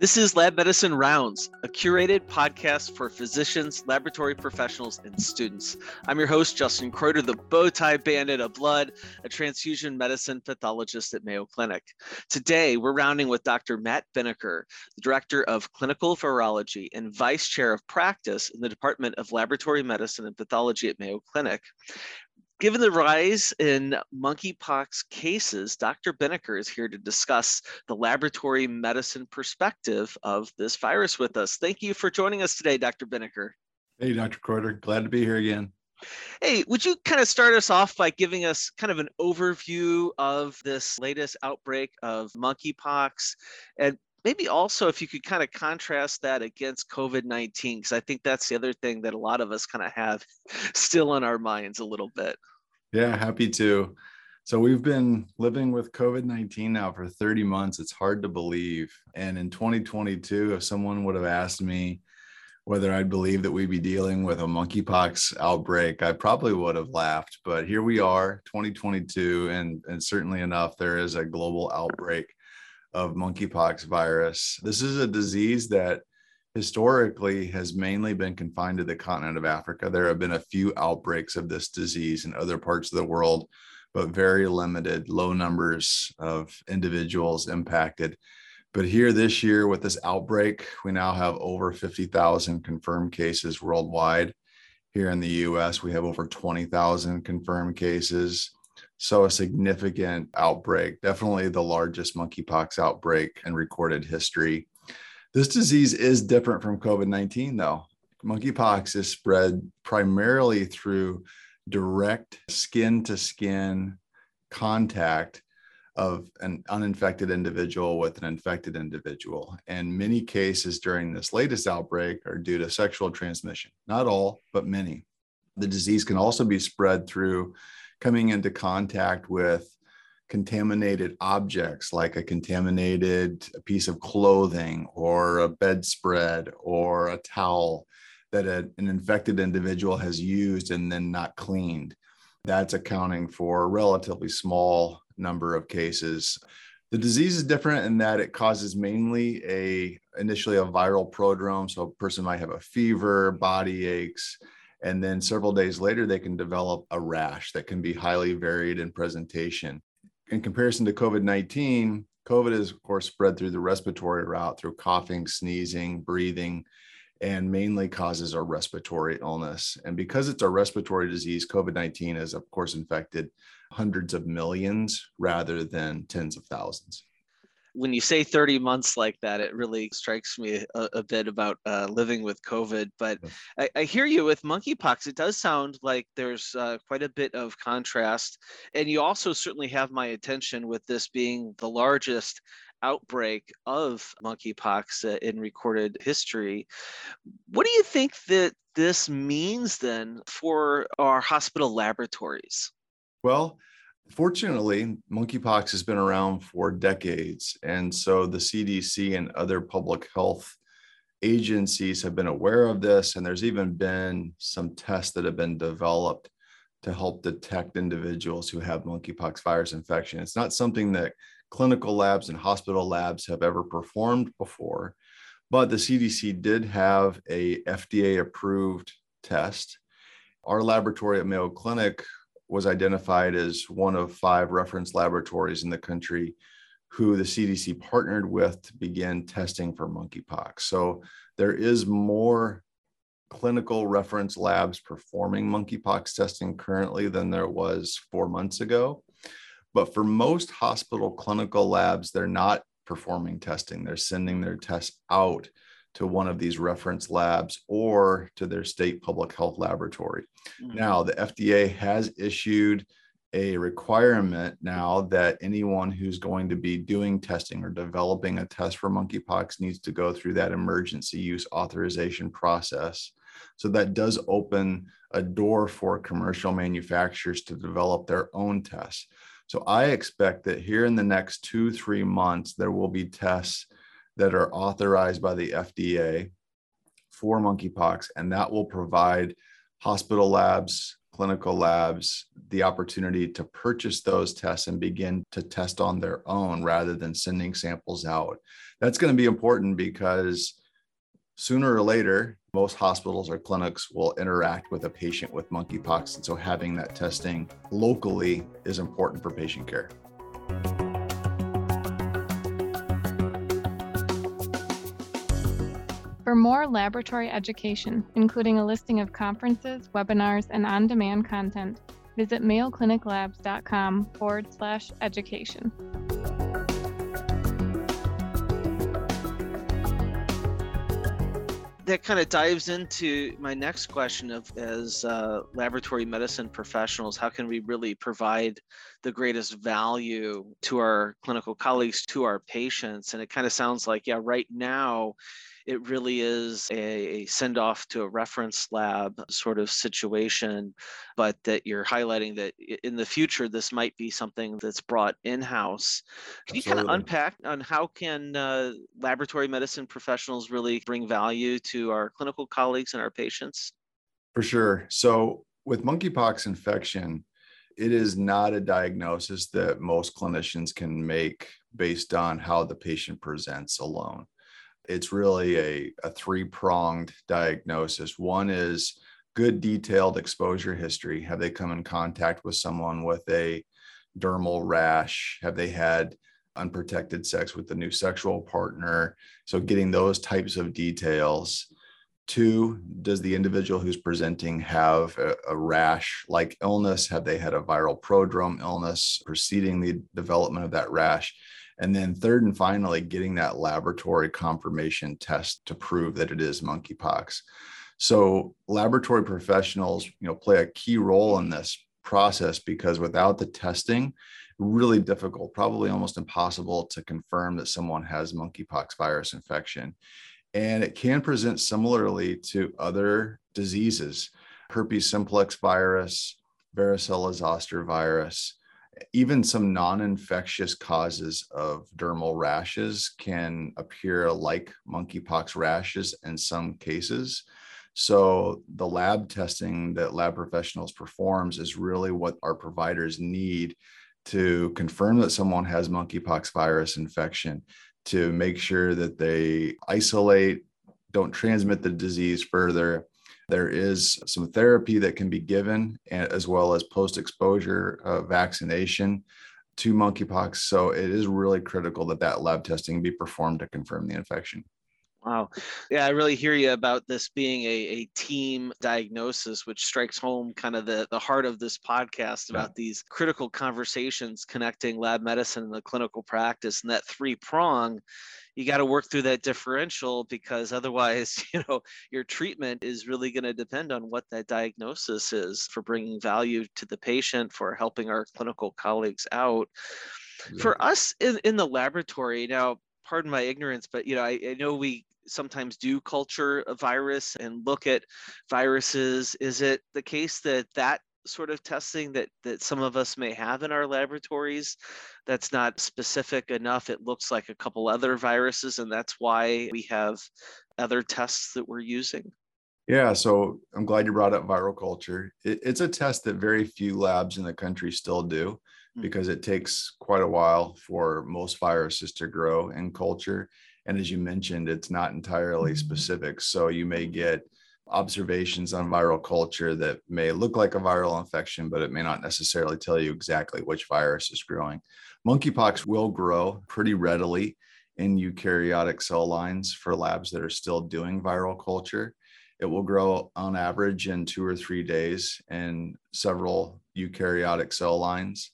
This is Lab Medicine Rounds, a curated podcast for physicians, laboratory professionals, and students. I'm your host, Justin Kreuter, the bow tie bandit of blood, a transfusion medicine pathologist at Mayo Clinic. Today, we're rounding with Dr. Matt Binnicker, the Director of Clinical Virology and Vice Chair of Practice in the Department of Laboratory Medicine and Pathology at Mayo Clinic. Given the rise in monkeypox cases, Dr. Binnicker is here to discuss the laboratory medicine perspective of this virus with us. Thank you for joining us today, Dr. Binnicker. Hey, Dr. Kreuter. Glad to be here again. Hey, would you kind of start us off by giving us kind of an overview of this latest outbreak of monkeypox and maybe also if you could kind of contrast that against COVID 19, because I think that's the other thing that a lot of us kind of have still in our minds a little bit. Yeah, happy to. So we've been living with COVID 19 now for 30 months. It's hard to believe. And in 2022, if someone would have asked me whether I'd believe that we'd be dealing with a monkeypox outbreak, I probably would have laughed. But here we are, 2022, and, and certainly enough, there is a global outbreak of monkeypox virus. This is a disease that historically has mainly been confined to the continent of Africa. There have been a few outbreaks of this disease in other parts of the world, but very limited, low numbers of individuals impacted. But here this year, with this outbreak, we now have over 50,000 confirmed cases worldwide. Here in the US, we have over 20,000 confirmed cases. So, a significant outbreak, definitely the largest monkeypox outbreak in recorded history. This disease is different from COVID 19, though. Monkeypox is spread primarily through direct skin to skin contact of an uninfected individual with an infected individual. And many cases during this latest outbreak are due to sexual transmission. Not all, but many. The disease can also be spread through coming into contact with contaminated objects like a contaminated piece of clothing or a bedspread or a towel that a, an infected individual has used and then not cleaned. That's accounting for a relatively small number of cases. The disease is different in that it causes mainly a initially a viral prodrome. So a person might have a fever, body aches, and then several days later, they can develop a rash that can be highly varied in presentation. In comparison to COVID 19, COVID is, of course, spread through the respiratory route through coughing, sneezing, breathing, and mainly causes a respiratory illness. And because it's a respiratory disease, COVID 19 has, of course, infected hundreds of millions rather than tens of thousands when you say 30 months like that, it really strikes me a, a bit about uh, living with COVID. But I, I, hear you with monkeypox. It does sound like there's uh, quite a bit of contrast. And you also certainly have my attention with this being the largest outbreak of monkeypox uh, in recorded history. What do you think that this means then for our hospital laboratories? Well, Fortunately, monkeypox has been around for decades. And so the CDC and other public health agencies have been aware of this. And there's even been some tests that have been developed to help detect individuals who have monkeypox virus infection. It's not something that clinical labs and hospital labs have ever performed before, but the CDC did have a FDA approved test. Our laboratory at Mayo Clinic was identified as one of five reference laboratories in the country who the CDC partnered with to begin testing for monkeypox. So there is more clinical reference labs performing monkeypox testing currently than there was four months ago. But for most hospital clinical labs, they're not performing testing. They're sending their tests out to one of these reference labs or to their state public health laboratory. Mm-hmm. Now, the FDA has issued a requirement now that anyone who's going to be doing testing or developing a test for monkeypox needs to go through that emergency use authorization process. So that does open a door for commercial manufacturers to develop their own tests. So I expect that here in the next two, three months, there will be tests that are authorized by the FDA for monkeypox, and that will provide hospital labs, clinical labs the opportunity to purchase those tests and begin to test on their own rather than sending samples out. That's going to be important because sooner or later, most hospitals or clinics will interact with a patient with monkeypox. And so having that testing locally is important for patient care. For more laboratory education, including a listing of conferences, webinars, and on demand content, visit mayocliniclabs.com forward slash education. that kind of dives into my next question of as uh, laboratory medicine professionals how can we really provide the greatest value to our clinical colleagues to our patients and it kind of sounds like yeah right now it really is a, send off to a reference lab sort of situation, but that you're highlighting that in the future this might be something that's brought in house. Can you kind of unpack on how can uh, laboratory medicine professionals really bring value to our clinical colleagues and our patients? For sure. So with monkeypox infection, it is not a diagnosis that most clinicians can make based on how the patient presents alone it's really a, a three pronged diagnosis. One is good detailed exposure history. Have they come in contact with someone with a dermal rash? Have they had unprotected sex with a new sexual partner? So, getting those types of details. Two, does the individual who's presenting have a, a rash like illness? Have they had a viral prodrome illness preceding the development of that rash? And then third and finally, getting that laboratory confirmation test to prove that it is monkeypox. So laboratory professionals, you know, play a key role in this process because without the testing, really difficult, probably almost impossible to confirm that someone has monkeypox virus infection. And it can present similarly to other diseases, herpes simplex virus, varicella zoster virus, even some non-infectious causes of dermal rashes can appear like monkeypox rashes in some cases. So the lab testing that lab professionals performs is really what our providers need to confirm that someone has monkeypox virus infection, to make sure that they isolate, don't transmit the disease further, there is some therapy that can be given, as well as post exposure uh, vaccination to monkeypox. So it is really critical that that lab testing be performed to confirm the infection. Wow. Yeah, I really hear you about this being a, a team diagnosis, which strikes home kind of the, the heart of this podcast about these critical conversations connecting lab medicine and the clinical practice. And that three prong you got to work through that differential because otherwise you know your treatment is really going to depend on what that diagnosis is for bringing value to the patient for helping our clinical colleagues out yeah. for us in, in the laboratory now pardon my ignorance but you know I, I know we sometimes do culture a virus and look at viruses is it the case that that sort of testing that that some of us may have in our laboratories that's not specific enough? It looks like a couple other viruses and that's why we have other tests that we're using. Yeah so i'm glad you brought up viral culture. It, it's a test that very few labs in the country still do hmm. because it takes quite a while for most viruses to grow in culture and as you mentioned it's not entirely mm-hmm. specific so you may get observations on viral culture that may look like a viral infection, but it may not necessarily tell you exactly which virus is growing. Monkeypox will grow pretty readily in eukaryotic cell lines for labs that are still doing viral culture. It will grow on average in two or three days in several eukaryotic cell lines.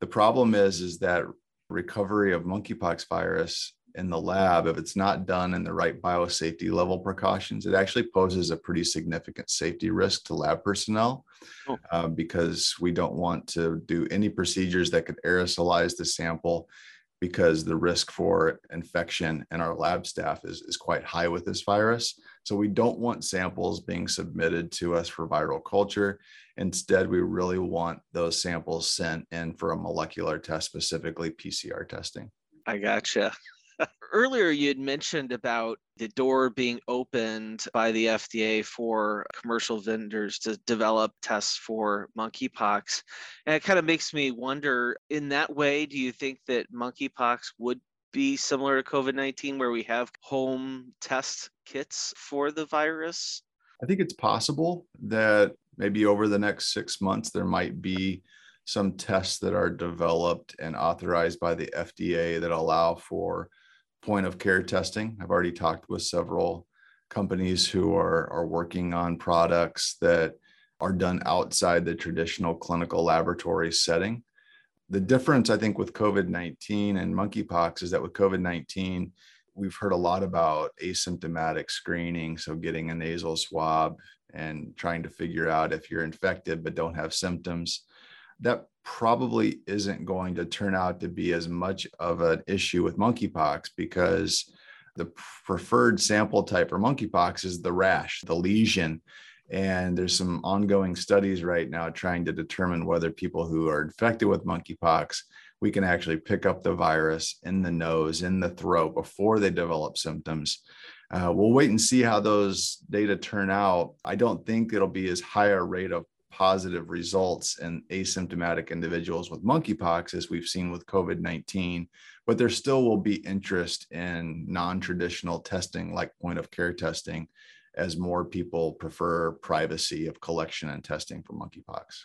The problem is, is that recovery of monkeypox virus in the lab, if it's not done in the right biosafety level precautions, it actually poses a pretty significant safety risk to lab personnel oh. uh, because we don't want to do any procedures that could aerosolize the sample because the risk for infection in our lab staff is, is quite high with this virus. So we don't want samples being submitted to us for viral culture. Instead, we really want those samples sent in for a molecular test, specifically PCR testing. I gotcha. Earlier, you had mentioned about the door being opened by the FDA for commercial vendors to develop tests for monkeypox. And it kind of makes me wonder in that way, do you think that monkeypox would be similar to COVID 19, where we have home test kits for the virus? I think it's possible that maybe over the next six months, there might be some tests that are developed and authorized by the FDA that allow for point of care testing. I've already talked with several companies who are, are working on products that are done outside the traditional clinical laboratory setting. The difference, I think, with COVID 19 and monkeypox is that with COVID 19, we've heard a lot about asymptomatic screening. So, getting a nasal swab and trying to figure out if you're infected but don't have symptoms. That probably isn't going to turn out to be as much of an issue with monkeypox because the preferred sample type for monkeypox is the rash, the lesion. And there's some ongoing studies right now trying to determine whether people who are infected with monkeypox, we can actually pick up the virus in the nose, in the throat before they develop symptoms. Uh, we'll wait and see how those data turn out. I don't think it'll be as high a rate of positive results in asymptomatic individuals with monkeypox as we've seen with COVID 19, but there still will be interest in non traditional testing like point of care testing as more people prefer privacy of collection and testing for monkeypox.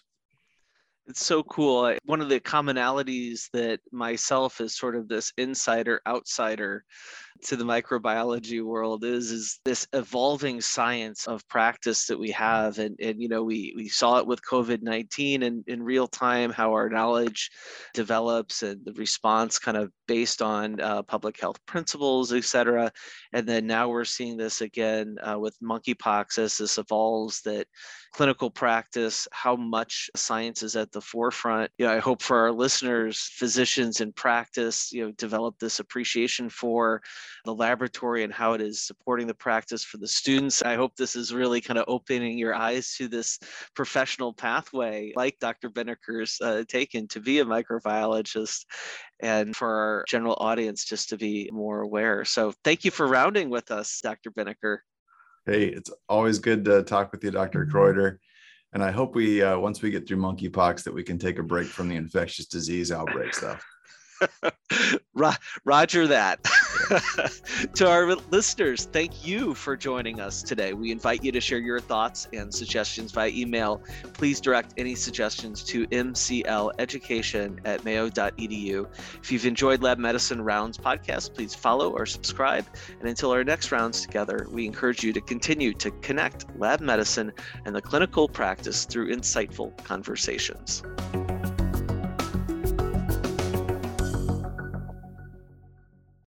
It's so cool. One of the commonalities that myself is sort of this insider outsider to the microbiology world is is this evolving science of practice that we have. And and you know we we saw it with covid-19 and in real time how our knowledge develops and the response kind of based on uh, public health principles et cetera. And then now we're seeing this again uh, with monkeypox as this evolves that clinical practice how much science is at the forefront. You know i hope for our listeners physicians in practice you know develop this appreciation for the laboratory and how it is supporting the practice for the students. I hope this is really kind of opening your eyes to this professional pathway like Dr. Binnicker's uh, taken to be a microbiologist and for our general audience just to be more aware. So thank you for rounding with us, Dr. Binnicker. Hey, it's always good to talk with you, Dr. Kreuter. And I hope we, uh, once we get through monkeypox, that we can take a break from the infectious disease outbreaks, though. Roger that. to our listeners, thank you for joining us today. We invite you to share your thoughts and suggestions via email. Please direct any suggestions to mcleducation at mayo.edu. If you've enjoyed Lab Medicine Rounds podcast, please follow or subscribe. And until our next rounds together, we encourage you to continue to connect lab medicine and the clinical practice through insightful conversations.